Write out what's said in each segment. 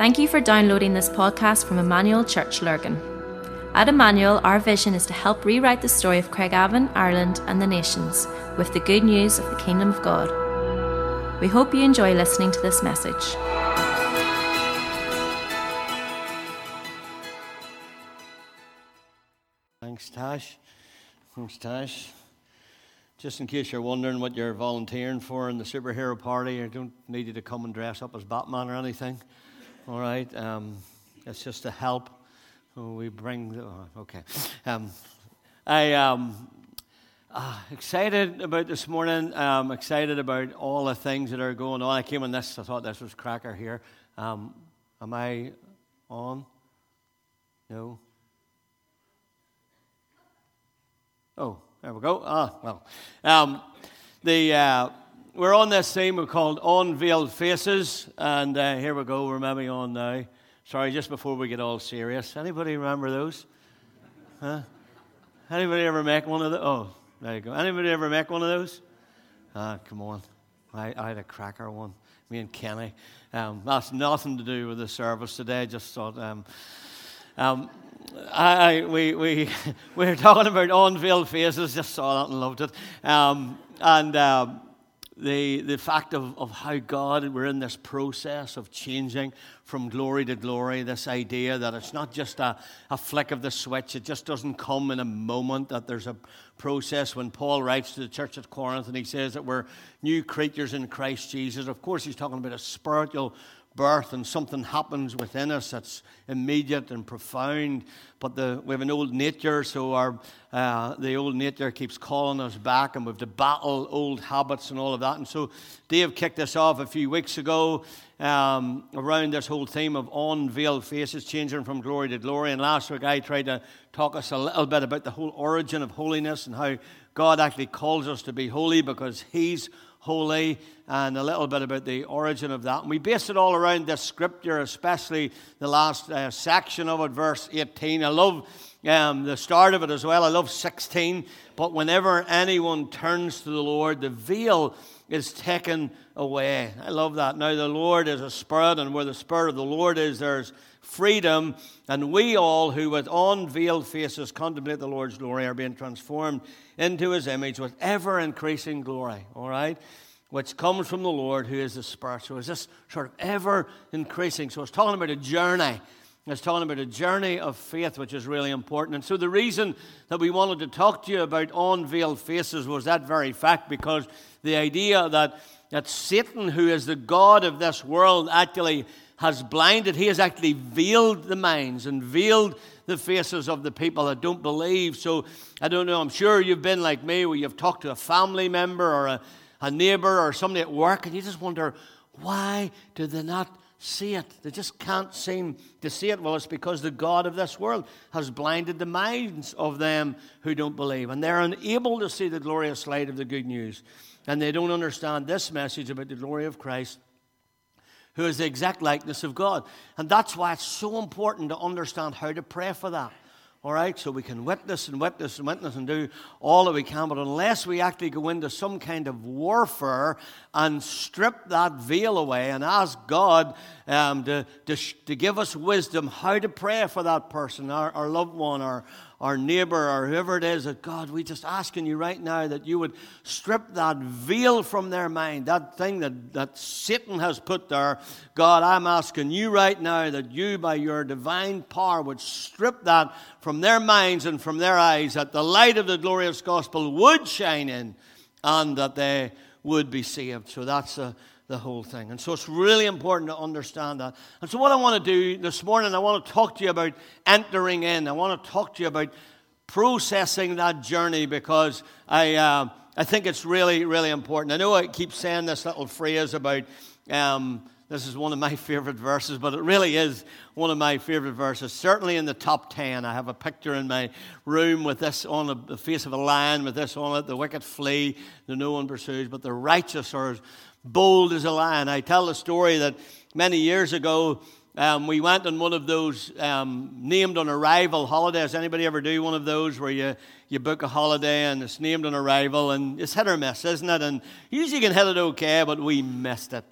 Thank you for downloading this podcast from Emmanuel Church Lurgan. At Emmanuel, our vision is to help rewrite the story of Craigavon, Ireland, and the nations with the good news of the Kingdom of God. We hope you enjoy listening to this message. Thanks, Tash. Thanks, Tash. Just in case you're wondering what you're volunteering for in the superhero party, I don't need you to come and dress up as Batman or anything. All right? Um, it's just to help. We bring. The, oh, okay. Um, I um, uh, excited about this morning. I'm excited about all the things that are going on. I came on this. I thought this was cracker here. Um, am I on? No. Oh, there we go. Ah, well. Um, the, uh, we're on this theme we're called Unveiled Faces, and uh, here we go. We're maybe on now. Sorry, just before we get all serious. Anybody remember those? Huh? Anybody ever make one of those? Oh, there you go. Anybody ever make one of those? Ah, come on. I, I had a cracker one. Me and Kenny. Um, that's nothing to do with the service today. I just thought. Um, um, I, we, we, we were talking about unveiled faces, just saw that and loved it. Um, and um, the, the fact of, of how God, we're in this process of changing from glory to glory, this idea that it's not just a, a flick of the switch, it just doesn't come in a moment, that there's a process. When Paul writes to the church at Corinth and he says that we're new creatures in Christ Jesus, of course, he's talking about a spiritual birth and something happens within us that's immediate and profound. But the, we have an old nature, so our, uh, the old nature keeps calling us back, and we have to battle old habits and all of that. And so Dave kicked us off a few weeks ago um, around this whole theme of unveiled faces, changing from glory to glory. And last week I tried to talk us a little bit about the whole origin of holiness and how God actually calls us to be holy because He's holy and a little bit about the origin of that. And we base it all around this scripture, especially the last uh, section of it, verse 18. I love um, the start of it as well. I love 16. But whenever anyone turns to the Lord, the veil is taken away. I love that. Now, the Lord is a spirit, and where the spirit of the Lord is, there's freedom. And we all who with unveiled faces contemplate the Lord's glory are being transformed into his image with ever increasing glory, all right? Which comes from the Lord who is the Spirit. So it's this sort of ever increasing. So it's talking about a journey. It's talking about a journey of faith, which is really important. And so the reason that we wanted to talk to you about unveiled faces was that very fact, because the idea that, that Satan, who is the God of this world, actually has blinded, he has actually veiled the minds and veiled the faces of the people that don't believe. So I don't know, I'm sure you've been like me where you've talked to a family member or a, a neighbor or somebody at work and you just wonder, why do they not see it? They just can't seem to see it. Well, it's because the God of this world has blinded the minds of them who don't believe. And they're unable to see the glorious light of the good news. And they don't understand this message about the glory of Christ who is the exact likeness of God. And that's why it's so important to understand how to pray for that. All right, so we can witness and witness and witness and do all that we can, but unless we actually go into some kind of warfare and strip that veil away and ask God um, to, to, to, give us wisdom how to pray for that person, our, our loved one, our, our neighbor or whoever it is, that God, we just asking you right now that you would strip that veil from their mind, that thing that, that Satan has put there. God, I'm asking you right now that you, by your divine power, would strip that from their minds and from their eyes, that the light of the glorious gospel would shine in and that they would be saved. So that's a the whole thing. And so it's really important to understand that. And so, what I want to do this morning, I want to talk to you about entering in. I want to talk to you about processing that journey because I, uh, I think it's really, really important. I know I keep saying this little phrase about. Um, this is one of my favorite verses, but it really is one of my favorite verses. Certainly in the top 10. I have a picture in my room with this on the face of a lion, with this on it the wicked flee, the no one pursues, but the righteous are bold as a lion. I tell a story that many years ago, um, we went on one of those um, named on arrival holidays. Anybody ever do one of those where you, you book a holiday and it's named on arrival and it's hit or miss, isn't it? And usually you can hit it okay, but we missed it.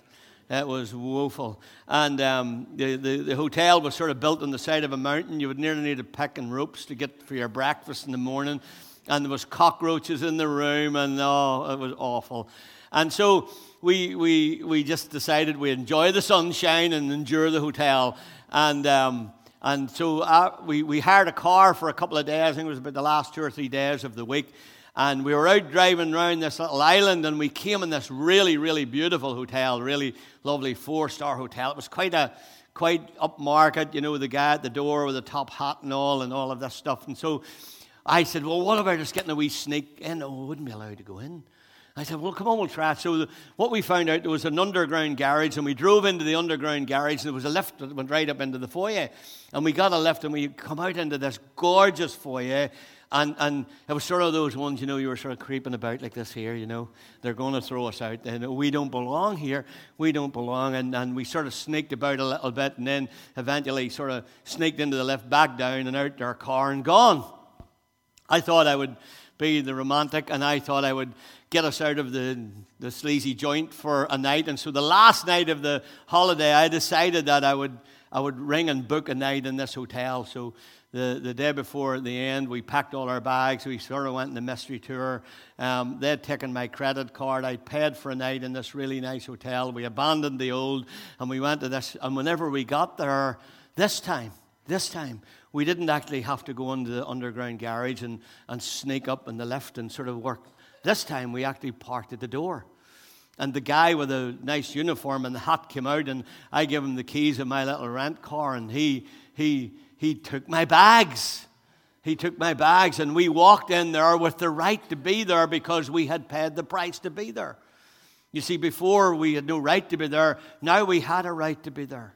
It was woeful. And um, the, the, the, hotel was sort of built on the side of a mountain. You would nearly need a pick and ropes to get for your breakfast in the morning. And there was cockroaches in the room, and oh, it was awful. And so we, we, we just decided we enjoy the sunshine and endure the hotel. And, um, and so uh, we, we hired a car for a couple of days. I think it was about the last two or three days of the week. And we were out driving around this little island, and we came in this really, really beautiful hotel, really lovely four star hotel. It was quite a quite upmarket, you know, the guy at the door with the top hat and all, and all of this stuff. And so I said, Well, what about just getting a wee sneak in? Oh, we wouldn't be allowed to go in. I said, Well, come on, we'll try it. So, the, what we found out, there was an underground garage, and we drove into the underground garage, and there was a lift that went right up into the foyer. And we got a lift, and we come out into this gorgeous foyer. And, and it was sort of those ones, you know, you were sort of creeping about like this here, you know. They're going to throw us out. And we don't belong here. We don't belong. And, and we sort of sneaked about a little bit and then eventually sort of sneaked into the lift, back down and out our car and gone. I thought I would be the romantic and I thought I would get us out of the, the sleazy joint for a night. And so the last night of the holiday, I decided that I would, I would ring and book a night in this hotel. So the, the day before the end, we packed all our bags. We sort of went on the mystery tour. Um, they'd taken my credit card. I paid for a night in this really nice hotel. We abandoned the old and we went to this. And whenever we got there, this time, this time, we didn't actually have to go into the underground garage and, and sneak up in the lift and sort of work. This time, we actually parked at the door. And the guy with a nice uniform and the hat came out, and I gave him the keys of my little rent car, and he, he, he took my bags. He took my bags, and we walked in there with the right to be there because we had paid the price to be there. You see, before we had no right to be there, now we had a right to be there.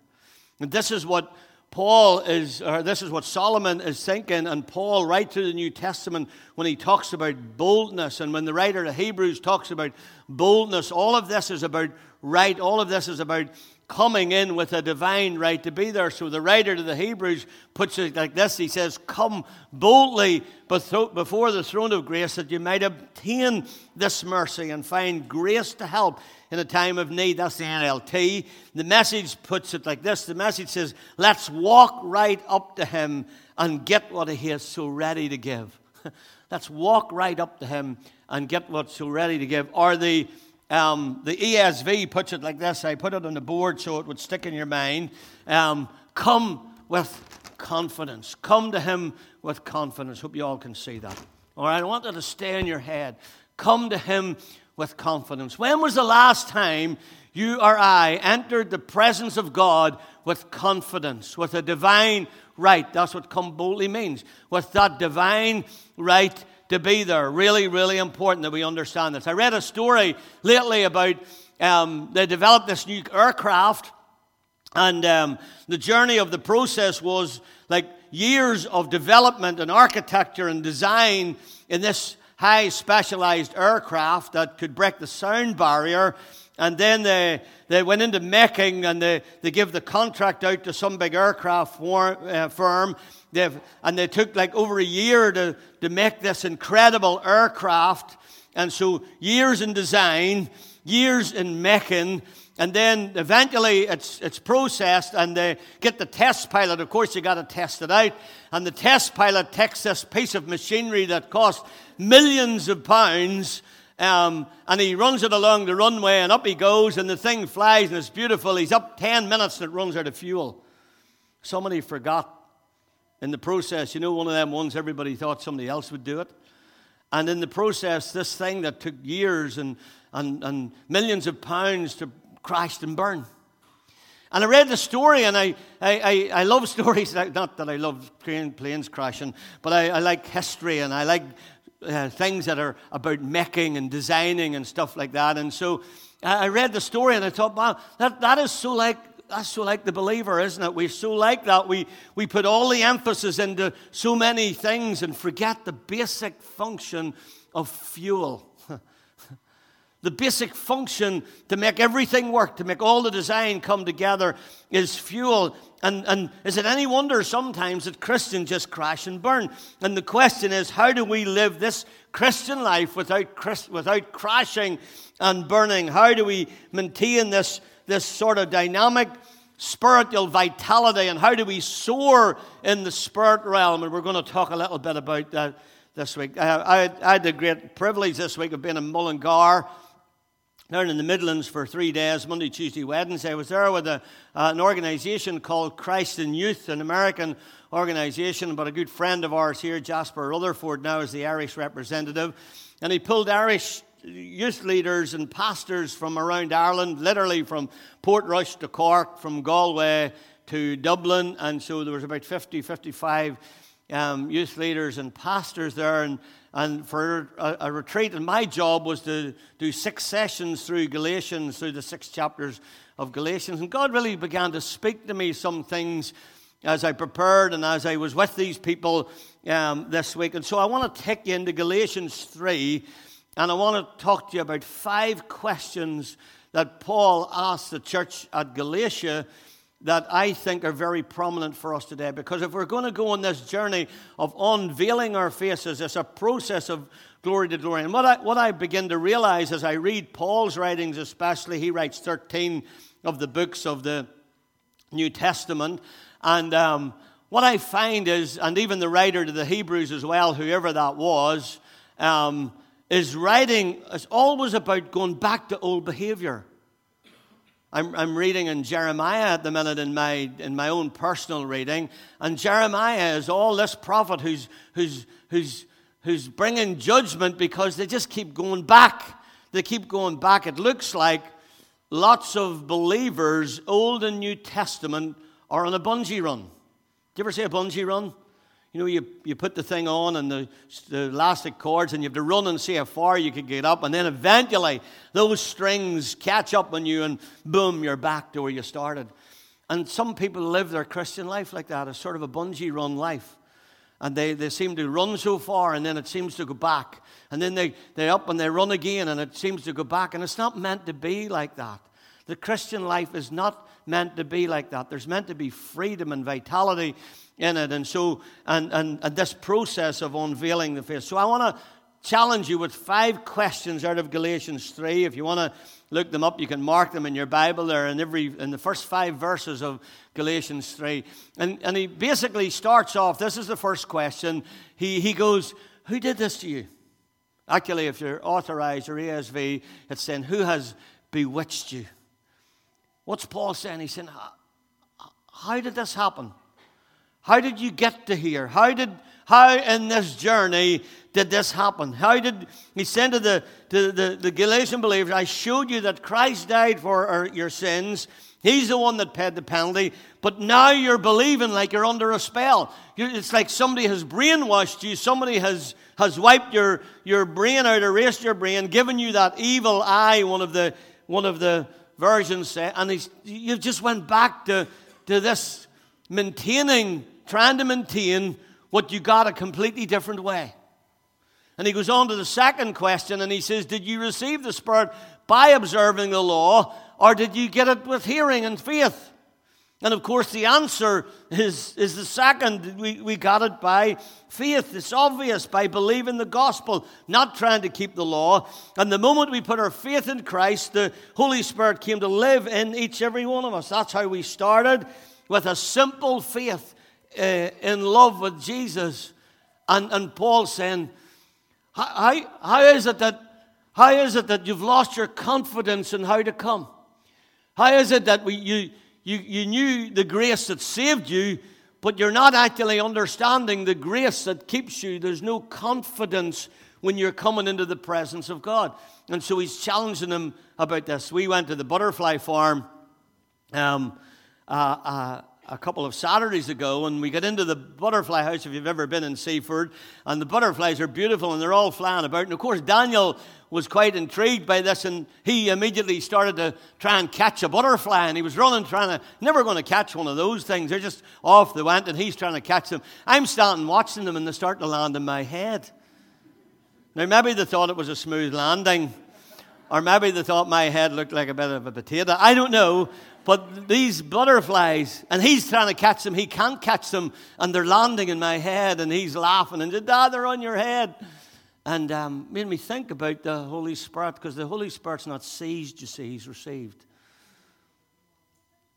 And this is what Paul is, or this is what Solomon is thinking, and Paul, right through the New Testament, when he talks about boldness, and when the writer of Hebrews talks about boldness, all of this is about right, all of this is about coming in with a divine right to be there. So the writer to the Hebrews puts it like this He says, Come boldly before the throne of grace that you might obtain this mercy and find grace to help in a time of need. That's the NLT. The message puts it like this the message says, Let's walk right up to him and get what he is so ready to give. Let's walk right up to him and get what's so ready to give. Are the um, the ESV puts it like this. I put it on the board so it would stick in your mind. Um, come with confidence. Come to Him with confidence. Hope you all can see that. All right, I want that to stay in your head. Come to Him with confidence. When was the last time you or I entered the presence of God with confidence, with a divine right? That's what come boldly means. With that divine right to be there. Really, really important that we understand this. I read a story lately about um, they developed this new aircraft, and um, the journey of the process was like years of development and architecture and design in this high specialized aircraft that could break the sound barrier. And then they, they went into making and they, they give the contract out to some big aircraft uh, firm They've, and they took like over a year to, to make this incredible aircraft. And so, years in design, years in making, and then eventually it's, it's processed and they get the test pilot. Of course, you got to test it out. And the test pilot takes this piece of machinery that cost millions of pounds um, and he runs it along the runway and up he goes and the thing flies and it's beautiful. He's up 10 minutes and it runs out of fuel. Somebody forgot in the process, you know, one of them ones everybody thought somebody else would do it. And in the process, this thing that took years and, and, and millions of pounds to crash and burn. And I read the story, and I, I, I, I love stories. Not that I love planes crashing, but I, I like history and I like uh, things that are about making and designing and stuff like that. And so I read the story and I thought, wow, that, that is so like that's so like the believer, isn't it? We're so like that. We, we put all the emphasis into so many things and forget the basic function of fuel. The basic function to make everything work, to make all the design come together, is fuel. And, and is it any wonder sometimes that Christians just crash and burn? And the question is, how do we live this Christian life without, without crashing and burning? How do we maintain this, this sort of dynamic spiritual vitality? And how do we soar in the spirit realm? And we're going to talk a little bit about that this week. I, I, I had the great privilege this week of being in Mullingar down in the Midlands for three days, Monday, Tuesday, Wednesday. I was there with a, uh, an organization called Christ in Youth, an American organization, but a good friend of ours here, Jasper Rutherford, now is the Irish representative. And he pulled Irish youth leaders and pastors from around Ireland, literally from Portrush to Cork, from Galway to Dublin. And so there was about 50, 55 um, youth leaders and pastors there. And and for a, a, retreat. And my job was to do six sessions through Galatians, through the six chapters of Galatians. And God really began to speak to me some things as I prepared and as I was with these people um, this week. And so I want to take you into Galatians 3, and I want to talk to you about five questions that Paul asked the church at Galatia that I think are very prominent for us today. Because if we're going to go on this journey of unveiling our faces, it's a process of glory to glory. And what I, what I begin to realize as I read Paul's writings, especially, he writes 13 of the books of the New Testament. And um, what I find is, and even the writer to the Hebrews as well, whoever that was, um, is writing is always about going back to old behavior. I'm, I'm reading in Jeremiah at the minute in my, in my own personal reading, and Jeremiah is all this prophet who's, who's, who's, who's bringing judgment because they just keep going back. They keep going back. It looks like lots of believers, Old and New Testament, are on a bungee run. Do you ever see a bungee run? You know, you, you put the thing on and the, the elastic cords, and you have to run and see how far you can get up. And then eventually, those strings catch up on you, and boom, you're back to where you started. And some people live their Christian life like that, as sort of a bungee run life. And they, they seem to run so far, and then it seems to go back. And then they, they're up and they run again, and it seems to go back. And it's not meant to be like that. The Christian life is not meant to be like that. There's meant to be freedom and vitality in it. And so, and, and, and this process of unveiling the face. So I want to challenge you with five questions out of Galatians 3. If you want to look them up, you can mark them in your Bible. They're in, every, in the first five verses of Galatians 3. And, and he basically starts off this is the first question. He, he goes, Who did this to you? Actually, if you're authorized or ESV, it's saying, Who has bewitched you? What's Paul saying? He's saying, How did this happen? How did you get to here? How did how in this journey did this happen? How did he said to the to the, the Galatian believers, I showed you that Christ died for our, your sins. He's the one that paid the penalty. But now you're believing like you're under a spell. It's like somebody has brainwashed you. Somebody has, has wiped your, your brain out, erased your brain, given you that evil eye, one of the, one of the versions say. And he's, you just went back to, to this maintaining trying to maintain what you got a completely different way. And he goes on to the second question and he says, Did you receive the Spirit by observing the law, or did you get it with hearing and faith? And of course, the answer is, is the second. We, we got it by faith. It's obvious by believing the gospel, not trying to keep the law. And the moment we put our faith in Christ, the Holy Spirit came to live in each every one of us. That's how we started with a simple faith uh, in love with Jesus. And, and Paul saying, how, how, is it that, how is it that you've lost your confidence in how to come? How is it that we, you, you, you knew the grace that saved you, but you're not actually understanding the grace that keeps you? There's no confidence when you're coming into the presence of God. And so he's challenging them about this. We went to the butterfly farm. Um, uh, uh, a couple of Saturdays ago, and we got into the butterfly house, if you've ever been in Seaforde, and the butterflies are beautiful and they're all flying about. And of course, Daniel was quite intrigued by this, and he immediately started to try and catch a butterfly, and he was running, trying to, never going to catch one of those things. They're just off they went, and he's trying to catch them. I'm standing watching them, and they start to land in my head. Now, maybe they thought it was a smooth landing, or maybe they thought my head looked like a bit of a potato. I don't know. But these butterflies, and he's trying to catch them, he can't catch them, and they're landing in my head, and he's laughing, and Dad, they're on your head. And um, made me think about the Holy Spirit, because the Holy Spirit's not seized, you see, he's received.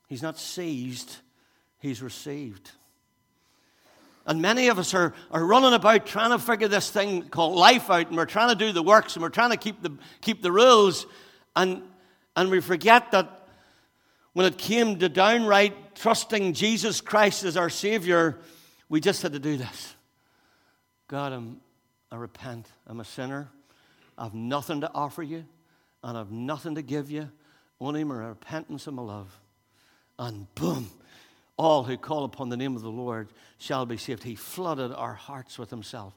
He's not seized, he's received. And many of us are, are running about trying to figure this thing called life out, and we're trying to do the works, and we're trying to keep the, keep the rules, and, and we forget that when it came to downright trusting Jesus Christ as our Savior, we just had to do this. God, I'm, I repent. I'm a sinner. I've nothing to offer you, and I've nothing to give you, only my repentance and my love. And boom, all who call upon the name of the Lord shall be saved. He flooded our hearts with Himself.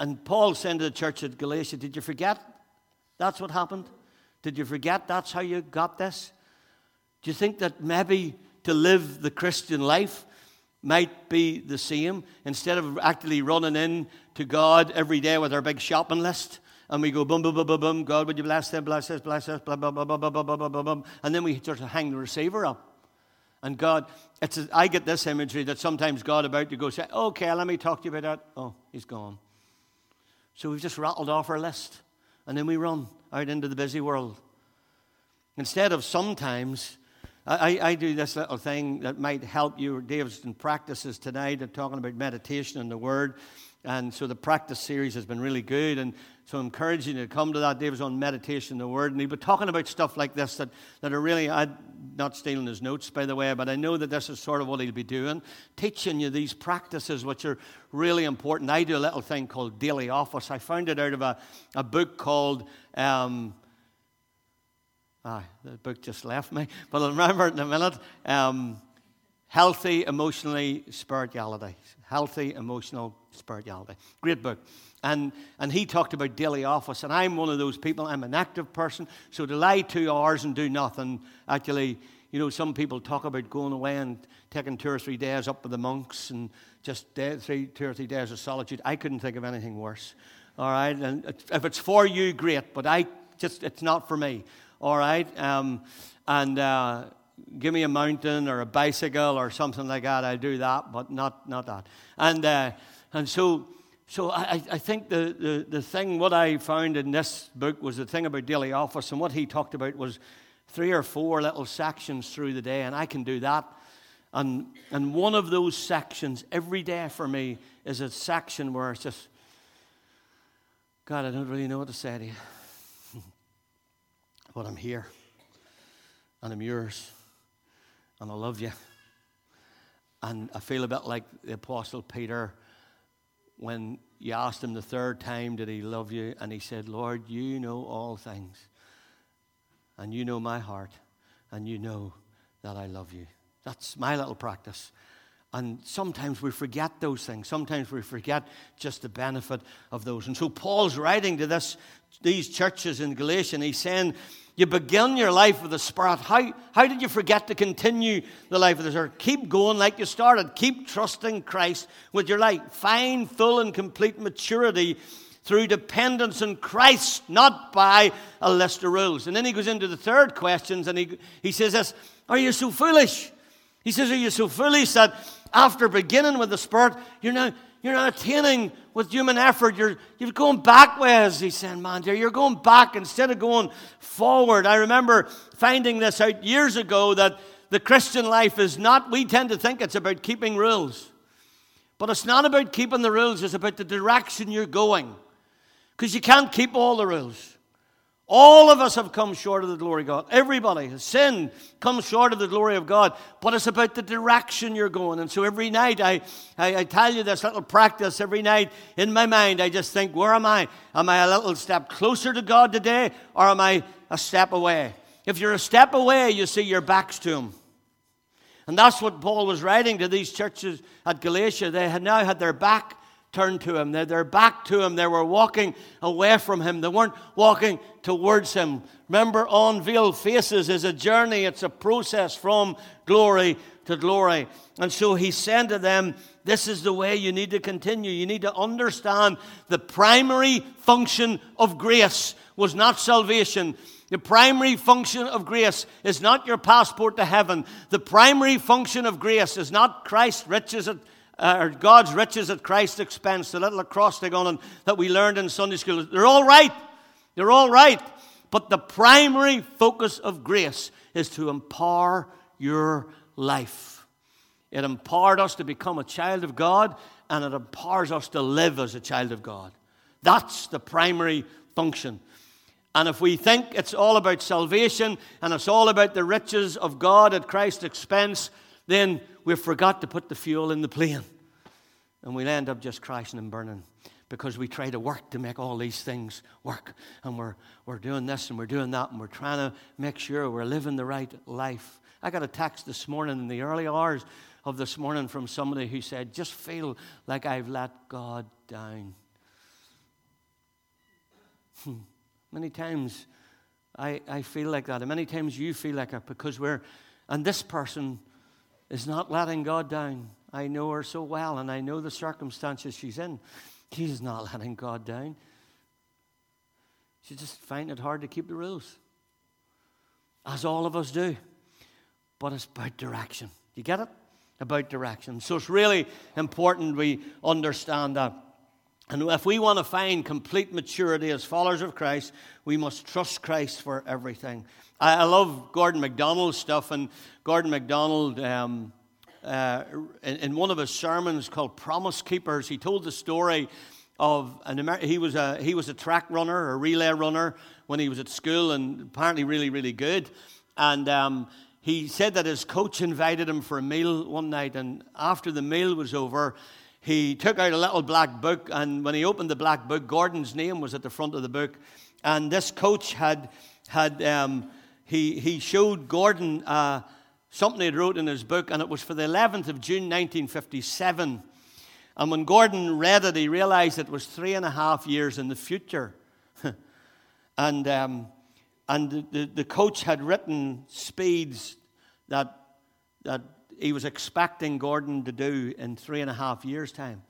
And Paul said to the church at Galatia, Did you forget that's what happened? Did you forget that's how you got this? Do you think that maybe to live the Christian life might be the same? Instead of actually running in to God every day with our big shopping list, and we go boom, boom, boom, boom, boom, God, would you bless them, bless us, bless us, blah, blah, blah, blah, blah, blah, blah, blah, blah, and then we sort of hang the receiver up. And God, it's a, I get this imagery that sometimes God about to go say, okay, let me talk to you about that. Oh, he's gone. So we've just rattled off our list, and then we run out into the busy world. Instead of sometimes, I, I, do this little thing that might help you. Dave's in practices tonight and talking about meditation and the Word. And so the practice series has been really good. And so I'm encouraging you to come to that. Dave's on meditation the Word. And he was talking about stuff like this that, that are really, I'm not stealing his notes, by the way, but I know that this is sort of what he'll be doing. Teaching you these practices, which are really important. I do a little thing called Daily Office. I found it out of a, a book called. Um, Ah, the book just left me, but I'll remember it in a minute. Um, healthy, emotionally spirituality. Healthy, emotional spirituality. Great book. And, and he talked about daily office, and I'm one of those people. I'm an active person, so to lie two hours and do nothing, actually, you know, some people talk about going away and taking two or three days up with the monks and just day, three, two or three days of solitude. I couldn't think of anything worse. All right, and if it's for you, great, but I just, it's not for me all right? Um, and uh, give me a mountain or a bicycle or something like that. I do that, but not, not that. And, uh, and so, so I, I think the, the, the thing, what I found in this book was the thing about daily office, and what he talked about was three or four little sections through the day, and I can do that. And, and one of those sections every day for me is a section where it's just, God, I don't really know what to say to you but I'm here and I'm yours and I love you. And I feel a bit like the Apostle Peter when you asked him the third time, Did he love you? And he said, Lord, you know all things. And you know my heart. And you know that I love you. That's my little practice. And sometimes we forget those things. Sometimes we forget just the benefit of those. And so Paul's writing to this, these churches in Galatia, and he's saying, you begin your life with the Spirit. How, how did you forget to continue the life of the earth? Keep going like you started. Keep trusting Christ with your life. Find full and complete maturity through dependence on Christ, not by a list of rules. And then he goes into the third questions and he, he says this Are you so foolish? He says, Are you so foolish that after beginning with the Spirit, you're now you're not attaining with human effort. You're, you're going backwards, he's saying, man, dear. You're going back instead of going forward. I remember finding this out years ago that the Christian life is not, we tend to think it's about keeping rules. But it's not about keeping the rules, it's about the direction you're going. Because you can't keep all the rules. All of us have come short of the glory of God. Everybody has sinned, comes short of the glory of God. But it's about the direction you're going. And so every night I, I, I, tell you this little practice every night in my mind. I just think, where am I? Am I a little step closer to God today or am I a step away? If you're a step away, you see your back's to Him. And that's what Paul was writing to these churches at Galatia. They had now had their back turned to him. They, their back to him. They were walking away from him. They weren't walking towards him. Remember, unveiled faces is a journey, it's a process from glory to glory. And so he said to them, This is the way you need to continue. You need to understand the primary function of grace was not salvation. The primary function of grace is not your passport to heaven. The primary function of grace is not Christ's riches at uh, or God's riches at Christ's expense, the little acrostic on it that we learned in Sunday school. They're all right. They're all right. But the primary focus of grace is to empower your life. It empowered us to become a child of God, and it empowers us to live as a child of God. That's the primary function. And if we think it's all about salvation and it's all about the riches of God at Christ's expense, then we forgot to put the fuel in the plane. And we'll end up just crashing and burning because we try to work to make all these things work. And we're, we're doing this and we're doing that and we're trying to make sure we're living the right life. I got a text this morning in the early hours of this morning from somebody who said, Just feel like I've let God down. Hmm. Many times I, I feel like that, and many times you feel like it because we're, and this person is not letting God down. I know her so well, and I know the circumstances she's in. She's not letting God down. She just finds it hard to keep the rules, as all of us do. But it's about direction. You get it? About direction. So it's really important we understand that. And if we want to find complete maturity as followers of Christ, we must trust Christ for everything. I, love Gordon MacDonald's stuff, and Gordon MacDonald, um, uh, in, in, one of his sermons called Promise Keepers, he told the story of an Amer- he was a he was a track runner, a relay runner when he was at school, and apparently really really good. And um, he said that his coach invited him for a meal one night, and after the meal was over he took out a little black book, and when he opened the black book, Gordon's name was at the front of the book. And this coach had, had um, he, he showed Gordon uh, something he'd wrote in his book, and it was for the 11th of June, 1957. And when Gordon read it, he realized it was three and a half years in the future. and um, and the, the, the coach had written speeds that, that he was expecting Gordon to do in three and a half years' time.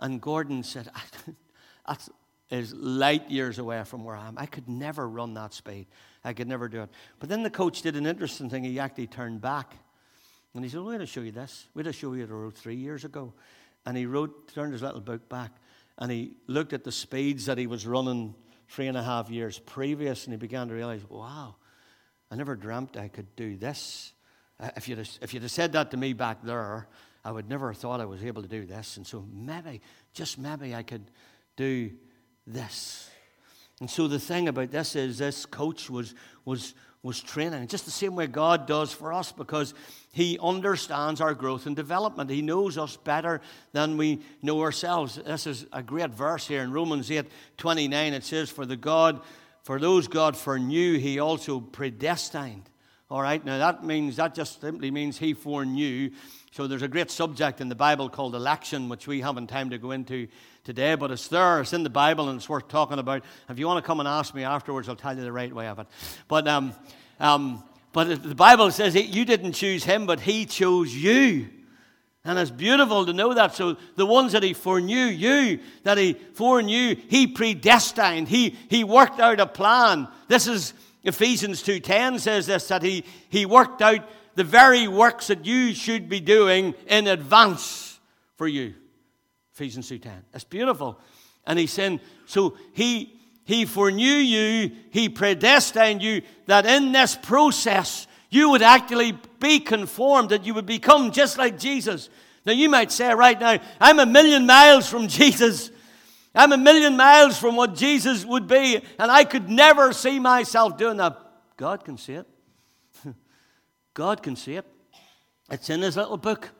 And Gordon said, That is light years away from where I am. I could never run that speed. I could never do it. But then the coach did an interesting thing. He actually turned back. And he said, We're going to show you this. We're going to show you the road three years ago. And he wrote, turned his little book back, and he looked at the speeds that he was running three and a half years previous, and he began to realize, wow, I never dreamt I could do this. Uh, if you'd, have, if you'd have said that to me back there, I would never have thought I was able to do this. And so maybe, just maybe, I could do this. And so the thing about this is this coach was, was, was training, just the same way God does for us, because He understands our growth and development. He knows us better than we know ourselves. This is a great verse here in Romans 8 29. It says, For the God, for those God foreknew, He also predestined all right, now that means, that just simply means he foreknew. So there's a great subject in the Bible called election, which we haven't time to go into today, but it's there, it's in the Bible, and it's worth talking about. If you want to come and ask me afterwards, I'll tell you the right way of it. But, um, um, but the Bible says you didn't choose him, but he chose you. And it's beautiful to know that. So the ones that he foreknew, you, that he foreknew, he predestined. He, he worked out a plan. This is Ephesians 2:10 says this that he, he worked out the very works that you should be doing in advance for you. Ephesians 2:10. That's beautiful. And he's saying, so he he foreknew you, he predestined you that in this process you would actually be conformed, that you would become just like Jesus. Now you might say right now, I'm a million miles from Jesus. I'm a million miles from what Jesus would be, and I could never see myself doing that. God can see it. God can see it. It's in his little book.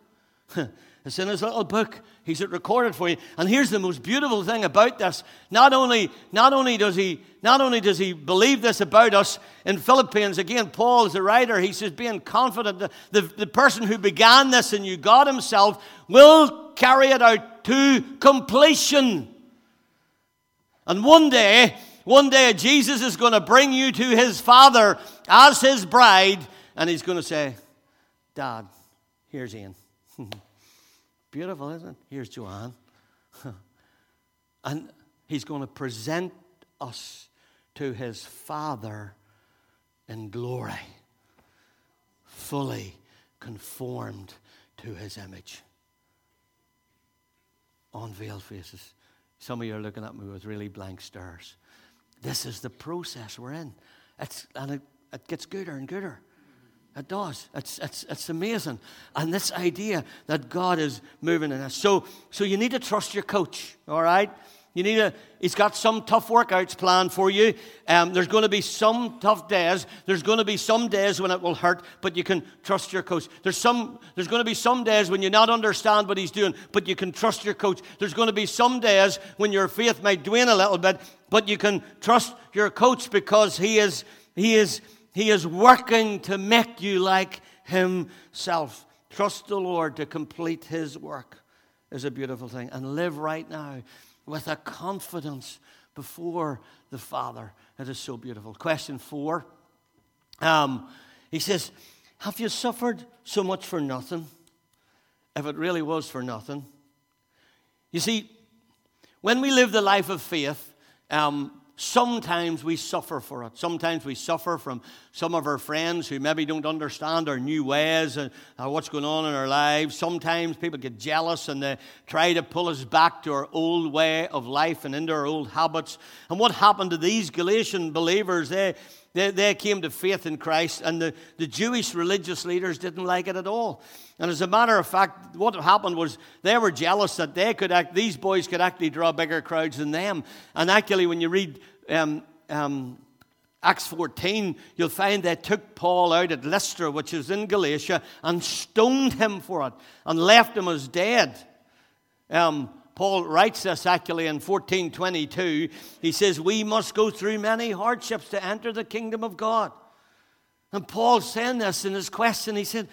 It's in his little book. He's it recorded for you. And here's the most beautiful thing about this. Not only, not only does he not only does he believe this about us in Philippians, again, Paul is a writer, he says, being confident that the, the person who began this in you, God Himself, will carry it out to completion. And one day, one day, Jesus is going to bring you to his Father as his bride, and he's going to say, Dad, here's Ian. Beautiful, isn't it? Here's Joanne. and he's going to present us to his Father in glory, fully conformed to his image. Unveiled faces. Some of you are looking at me with really blank stares. This is the process we're in. It's, and it, it gets gooder and gooder. It does. It's, it's, it's amazing. And this idea that God is moving in us. So, so you need to trust your coach, all right? You need a, he's got some tough workouts planned for you. Um, there's going to be some tough days. There's going to be some days when it will hurt, but you can trust your coach. There's, some, there's going to be some days when you not understand what he's doing, but you can trust your coach. There's going to be some days when your faith might wane a little bit, but you can trust your coach because he is, he is, he is working to make you like himself. Trust the Lord to complete his work is a beautiful thing. And live right now with a confidence before the Father. It is so beautiful. Question four. Um, he says, Have you suffered so much for nothing? If it really was for nothing. You see, when we live the life of faith, um, Sometimes we suffer for it. Sometimes we suffer from some of our friends who maybe don't understand our new ways and uh, what's going on in our lives. Sometimes people get jealous and they try to pull us back to our old way of life and into our old habits. And what happened to these Galatian believers? They, they, they came to faith in Christ, and the, the Jewish religious leaders didn't like it at all. And as a matter of fact, what happened was they were jealous that they could act, these boys could actually draw bigger crowds than them. And actually, when you read um, um, Acts 14, you'll find they took Paul out at Lystra, which is in Galatia, and stoned him for it and left him as dead. Um, Paul writes this actually in 1422. He says, We must go through many hardships to enter the kingdom of God. And Paul's saying this in his question. He said,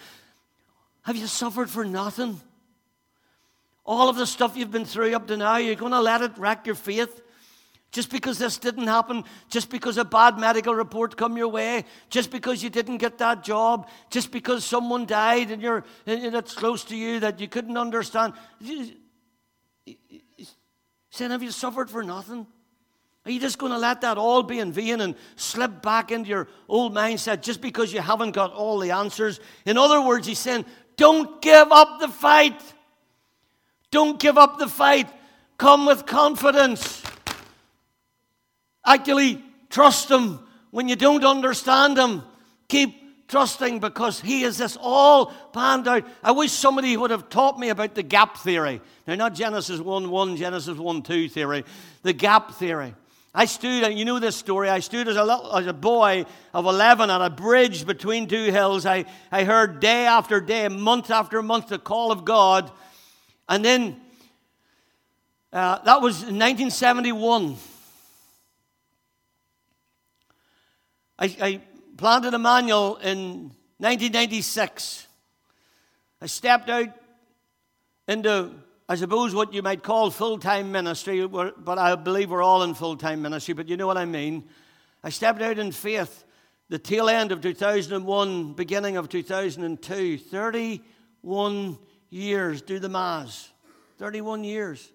Have you suffered for nothing? All of the stuff you've been through up to now, you're going to let it wreck your faith? Just because this didn't happen, just because a bad medical report come your way, just because you didn't get that job, just because someone died and you're it's close to you that you couldn't understand. Saying, have you suffered for nothing? Are you just going to let that all be in vain and slip back into your old mindset just because you haven't got all the answers? In other words, he's saying, don't give up the fight. Don't give up the fight. Come with confidence. Actually, trust Him when you don't understand Him. Keep trusting because He is this all planned out. I wish somebody would have taught me about the gap theory. Now, not Genesis 1 1, Genesis 1 2 theory, the gap theory. I stood, you know this story, I stood as a, little, as a boy of 11 at a bridge between two hills. I, I heard day after day, month after month, the call of God. And then, uh, that was 1971. I, I planted Emmanuel in 1996. I stepped out into, I suppose, what you might call full time ministry, but I believe we're all in full time ministry, but you know what I mean. I stepped out in faith the tail end of 2001, beginning of 2002. 31 years, do the maths. 31 years.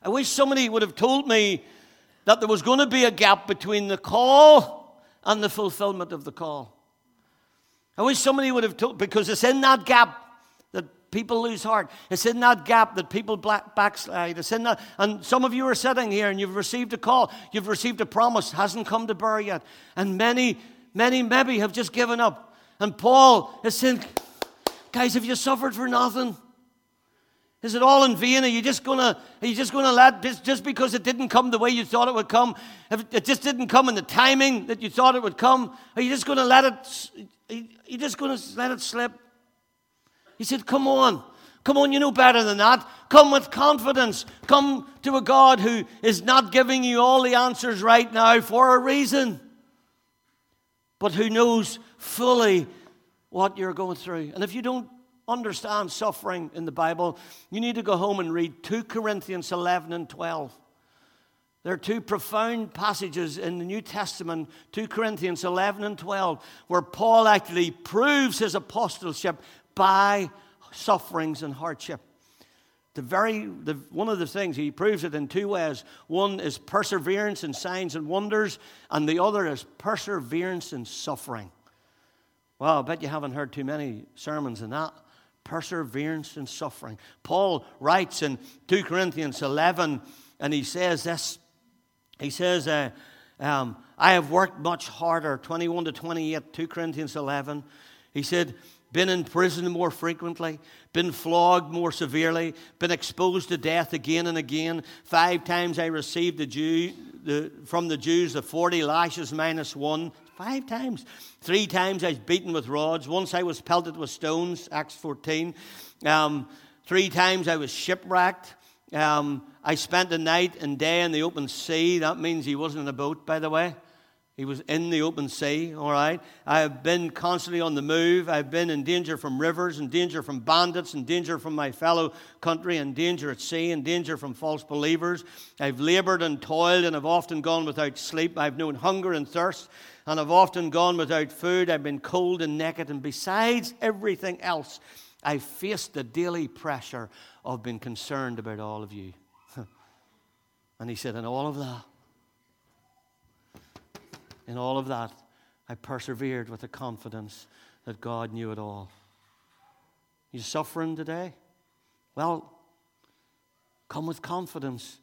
I wish somebody would have told me that there was going to be a gap between the call and the fulfillment of the call. I wish somebody would have told, because it's in that gap that people lose heart. It's in that gap that people backslide. It's in that, and some of you are sitting here and you've received a call, you've received a promise, hasn't come to bear yet. And many, many maybe have just given up. And Paul is saying, guys, have you suffered for nothing? Is it all in vain? Are you just gonna are you just gonna let just, just because it didn't come the way you thought it would come? If it just didn't come in the timing that you thought it would come, are you just gonna let it are you just gonna let it slip? He said, Come on. Come on, you know better than that. Come with confidence. Come to a God who is not giving you all the answers right now for a reason, but who knows fully what you're going through. And if you don't understand suffering in the Bible, you need to go home and read 2 Corinthians 11 and 12. There are two profound passages in the New Testament, 2 Corinthians 11 and 12, where Paul actually proves his apostleship by sufferings and hardship. The very, the, one of the things, he proves it in two ways. One is perseverance in signs and wonders, and the other is perseverance in suffering. Well, I bet you haven't heard too many sermons in that. Perseverance in suffering. Paul writes in 2 Corinthians 11, and he says this he says, uh, um, I have worked much harder, 21 to 28, 2 Corinthians 11. He said, been in prison more frequently, been flogged more severely, been exposed to death again and again. Five times I received the Jew, the, from the Jews the 40 lashes minus one. Five times. Three times I was beaten with rods. Once I was pelted with stones, Acts 14. Um, three times I was shipwrecked. Um, I spent the night and day in the open sea. That means he wasn't in a boat, by the way. He was in the open sea, all right? I have been constantly on the move. I've been in danger from rivers, in danger from bandits, in danger from my fellow country, in danger at sea, in danger from false believers. I've labored and toiled and have often gone without sleep. I've known hunger and thirst and have often gone without food. I've been cold and naked. And besides everything else, I've faced the daily pressure of being concerned about all of you. and he said, and all of that, in all of that, I persevered with the confidence that God knew it all. You suffering today? Well, come with confidence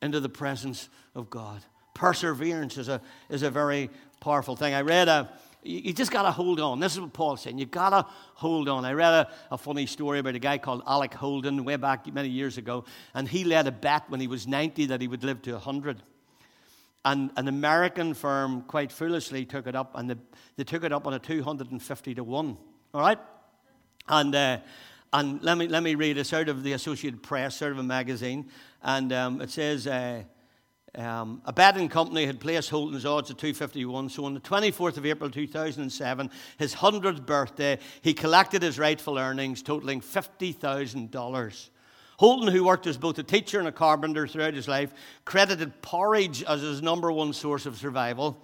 into the presence of God. Perseverance is a, is a very powerful thing. I read a, you just got to hold on. This is what Paul's saying. You got to hold on. I read a, a, funny story about a guy called Alec Holden way back many years ago, and he led a bet when he was 90 that he would live to 100. And an American firm, quite foolishly, took it up, and they, they took it up on a 250 to 1. All right? And, uh, and let, me, let me read this out of the Associated Press, sort of a magazine. And um, it says, uh, um, a betting company had placed Holden's odds at 251. So on the 24th of April 2007, his 100th birthday, he collected his rightful earnings, totaling $50,000. Holden, who worked as both a teacher and a carpenter throughout his life, credited porridge as his number one source of survival.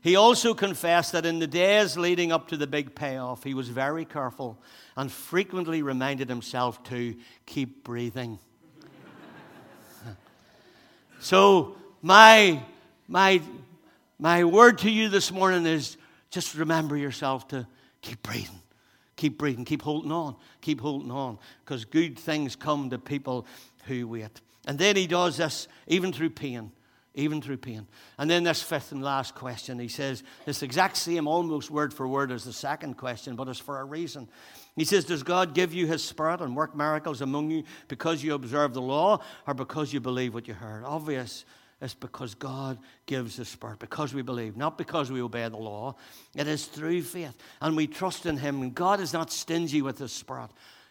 He also confessed that in the days leading up to the big payoff, he was very careful and frequently reminded himself to keep breathing. So, my, my, my word to you this morning is just remember yourself to keep breathing. Keep breathing. Keep holding on. Keep holding on. Because good things come to people who wait. And then he does this even through pain. Even through pain. And then this fifth and last question, he says, this exact same, almost word for word as the second question, but it's for a reason. He says, Does God give you his spirit and work miracles among you because you observe the law or because you believe what you heard? Obvious. It's because God gives the Spirit, because we believe, not because we obey the law. It is through faith, and we trust in Him. God is not stingy with His Spirit.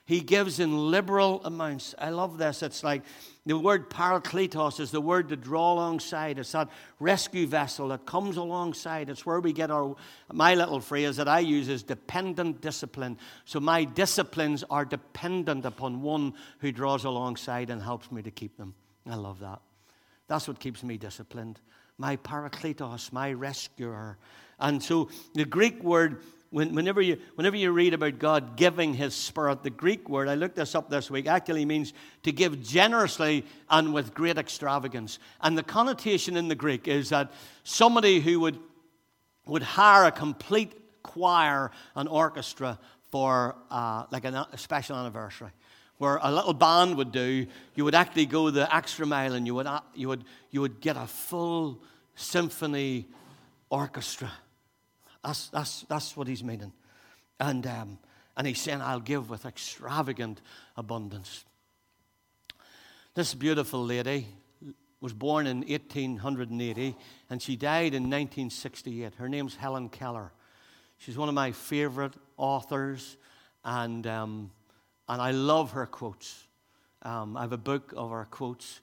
He gives in liberal amounts. I love this. It's like the word parakletos is the word to draw alongside. It's that rescue vessel that comes alongside. It's where we get our, my little phrase that I use is dependent discipline. So my disciplines are dependent upon one who draws alongside and helps me to keep them. I love that. That's what keeps me disciplined. My parakletos, my rescuer. And so the Greek word whenever you, whenever you read about God giving His Spirit, the Greek word, I looked this up this week, actually means to give generously and with great extravagance. And the connotation in the Greek is that somebody who would, would hire a complete choir and orchestra for uh, like a special anniversary. Where a little band would do, you would actually go the extra mile and you would, you would, you would get a full symphony orchestra that's, that's, that's what he's meaning. And, um, and he's saying, I'll give with extravagant abundance. This beautiful lady was born in 1880 and she died in 1968. Her name's Helen Keller. She's one of my favorite authors, and, um, and I love her quotes. Um, I have a book of her quotes,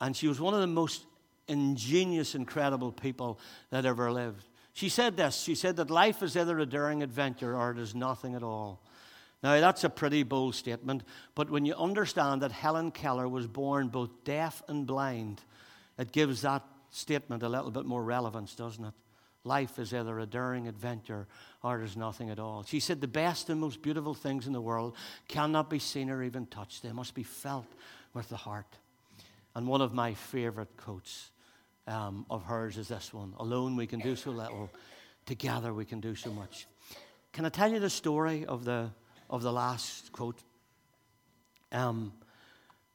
and she was one of the most ingenious, incredible people that ever lived. She said this she said that life is either a daring adventure or it is nothing at all. Now, that's a pretty bold statement, but when you understand that Helen Keller was born both deaf and blind, it gives that statement a little bit more relevance, doesn't it? Life is either a daring adventure or there's nothing at all. She said the best and most beautiful things in the world cannot be seen or even touched, they must be felt with the heart. And one of my favorite quotes um, of hers is this one Alone we can do so little, together we can do so much. Can I tell you the story of the, of the last quote? Um,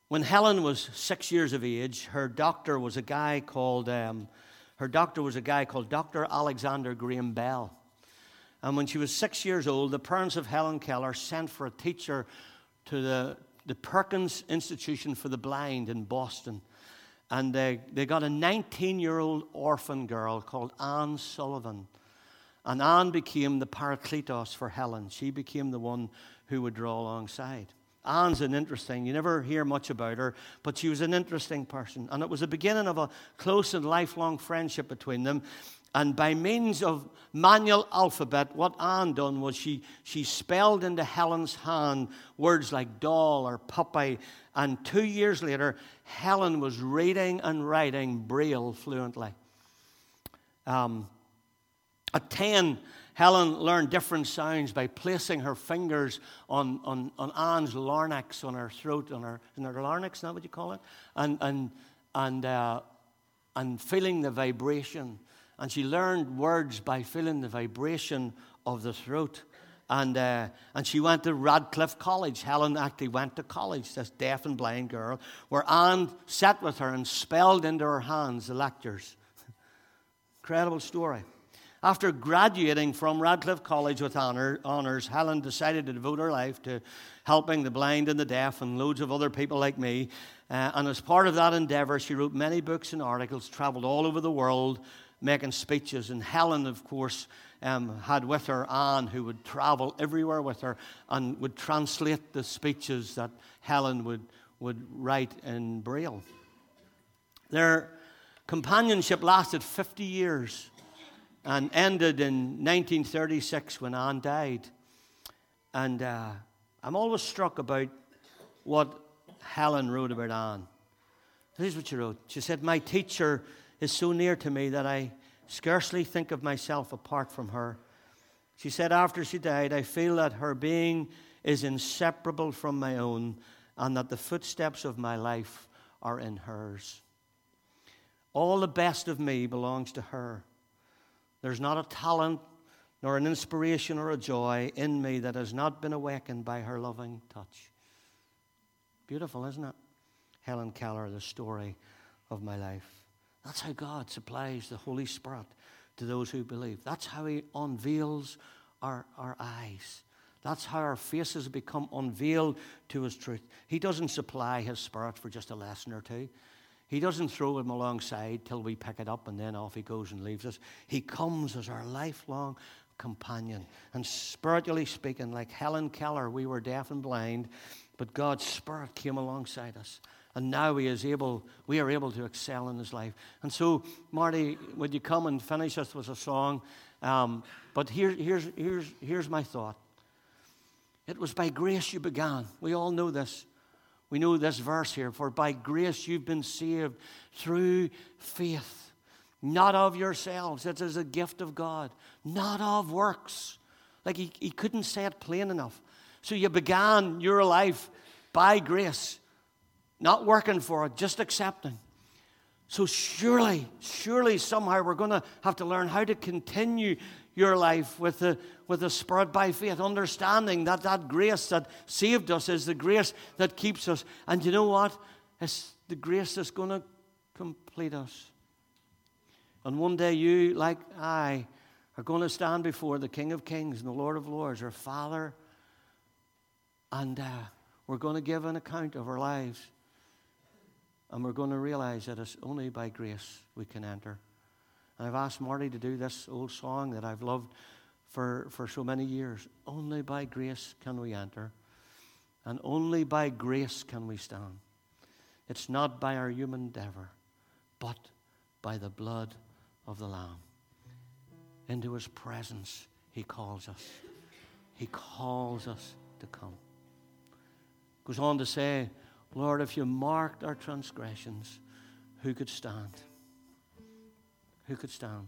when Helen was six years of age, her doctor was a guy called, um, her doctor was a guy called Dr. Alexander Graham Bell. And when she was six years old, the parents of Helen Keller sent for a teacher to the, the Perkins Institution for the Blind in Boston. And they, they got a 19 year old orphan girl called Anne Sullivan. And Anne became the parakletos for Helen. She became the one who would draw alongside. Anne's an interesting, you never hear much about her, but she was an interesting person. And it was the beginning of a close and lifelong friendship between them. And by means of manual alphabet, what Anne done was she, she spelled into Helen's hand words like doll or puppy. And two years later, Helen was reading and writing Braille fluently. Um, at 10, Helen learned different sounds by placing her fingers on, on, on Anne's larynx, on her throat, on her, in her larynx, is that what you call it? And, and, and, uh, and feeling the vibration and she learned words by feeling the vibration of the throat. And, uh, and she went to Radcliffe College. Helen actually went to college, this deaf and blind girl, where Anne sat with her and spelled into her hands the lectures. Incredible story. After graduating from Radcliffe College with honor, honors, Helen decided to devote her life to helping the blind and the deaf and loads of other people like me. Uh, and as part of that endeavor, she wrote many books and articles, traveled all over the world, making speeches. And Helen, of course, um, had with her Anne, who would travel everywhere with her and would translate the speeches that Helen would, would write in Braille. Their companionship lasted 50 years and ended in 1936 when Anne died. And uh, I'm always struck about what Helen wrote about Anne. Here's what she wrote. She said, My teacher is so near to me that I scarcely think of myself apart from her. She said, After she died, I feel that her being is inseparable from my own and that the footsteps of my life are in hers. All the best of me belongs to her. There's not a talent, nor an inspiration, or a joy in me that has not been awakened by her loving touch. Beautiful, isn't it? Helen Keller, the story of my life. That's how God supplies the Holy Spirit to those who believe. That's how He unveils our, our eyes. That's how our faces become unveiled to His truth. He doesn't supply His Spirit for just a lesson or two. He doesn't throw him alongside till we pick it up and then off he goes and leaves us. He comes as our lifelong companion. And spiritually speaking, like Helen Keller, we were deaf and blind, but God's Spirit came alongside us and now he is able, we are able to excel in his life. And so, Marty, would you come and finish us with a song? Um, but here, here's, here's, here's my thought. It was by grace you began. We all know this. We know this verse here. For by grace you've been saved through faith, not of yourselves. It is a gift of God, not of works. Like he, he couldn't say it plain enough. So you began your life by grace not working for it, just accepting. So, surely, surely, somehow we're going to have to learn how to continue your life with the, with the Spirit by faith, understanding that that grace that saved us is the grace that keeps us. And you know what? It's the grace that's going to complete us. And one day, you, like I, are going to stand before the King of Kings and the Lord of Lords, our Father, and uh, we're going to give an account of our lives. And we're going to realize that it's only by grace we can enter. And I've asked Marty to do this old song that I've loved for, for so many years. Only by grace can we enter, and only by grace can we stand. It's not by our human endeavor, but by the blood of the Lamb. Into his presence, he calls us. He calls us to come. Goes on to say, Lord, if you marked our transgressions, who could stand? Who could stand?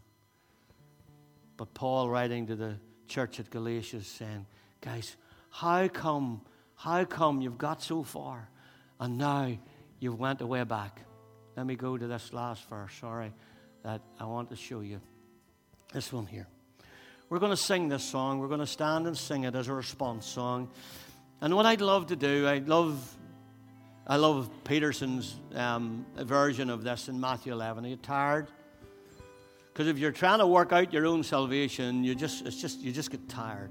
But Paul, writing to the church at Galatia, is saying, guys, how come, how come you've got so far and now you've went away back? Let me go to this last verse, sorry, that I want to show you. This one here. We're going to sing this song. We're going to stand and sing it as a response song. And what I'd love to do, I'd love, I love Peterson's um, version of this in Matthew 11. Are you tired? Because if you're trying to work out your own salvation, you just, it's just, you just get tired.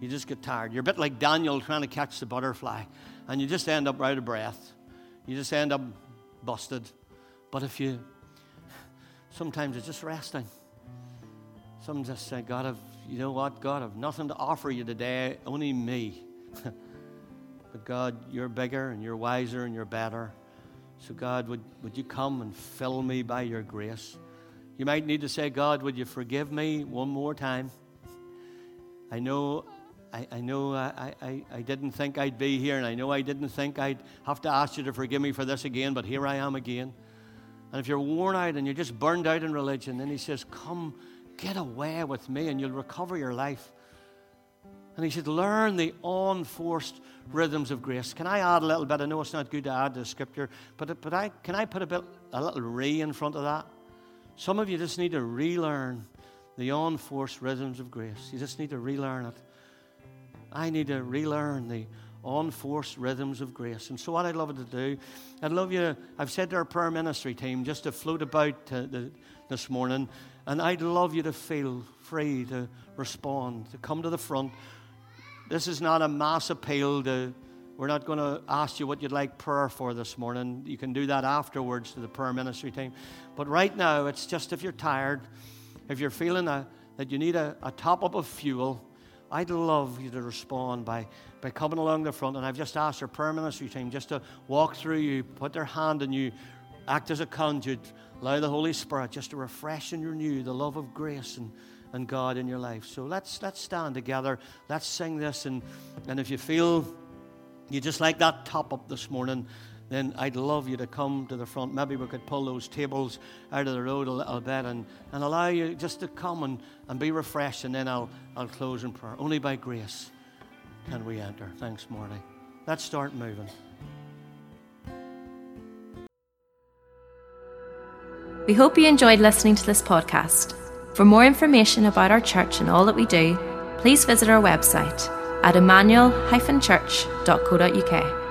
You just get tired. You're a bit like Daniel trying to catch the butterfly, and you just end up out of breath. You just end up busted. But if you, sometimes it's just resting. Some just say, God, I've, you know what? God, I've nothing to offer you today, only me. but God, you're bigger and you're wiser and you're better. So, God, would, would you come and fill me by your grace? You might need to say, God, would you forgive me one more time? I know I, I, know I, I, I didn't think I'd be here, and I know I didn't think I'd have to ask you to forgive me for this again, but here I am again. And if you're worn out and you're just burned out in religion, then he says, Come, get away with me, and you'll recover your life. And he said, Learn the unforced rhythms of grace. Can I add a little bit? I know it's not good to add to scripture, but, but I, can I put a, bit, a little re in front of that? Some of you just need to relearn the unforced rhythms of grace. You just need to relearn it. I need to relearn the unforced rhythms of grace. And so, what I'd love to do, I'd love you, I've said to our prayer ministry team just to float about the, this morning, and I'd love you to feel free to respond, to come to the front. This is not a mass appeal to, uh, we're not going to ask you what you'd like prayer for this morning. You can do that afterwards to the prayer ministry team. But right now, it's just if you're tired, if you're feeling a, that you need a, a top up of fuel, I'd love you to respond by, by coming along the front. And I've just asked our prayer ministry team just to walk through you, put their hand on you, act as a conduit, allow the Holy Spirit just to refresh and renew the love of grace and, and God in your life. So let's, let's stand together. Let's sing this. And, and if you feel you just like that top up this morning, then I'd love you to come to the front. Maybe we could pull those tables out of the road a little bit and, and allow you just to come and, and be refreshed, and then I'll, I'll close in prayer. Only by grace can we enter. Thanks, Marty. Let's start moving. We hope you enjoyed listening to this podcast. For more information about our church and all that we do, please visit our website at emmanuel-church.co.uk.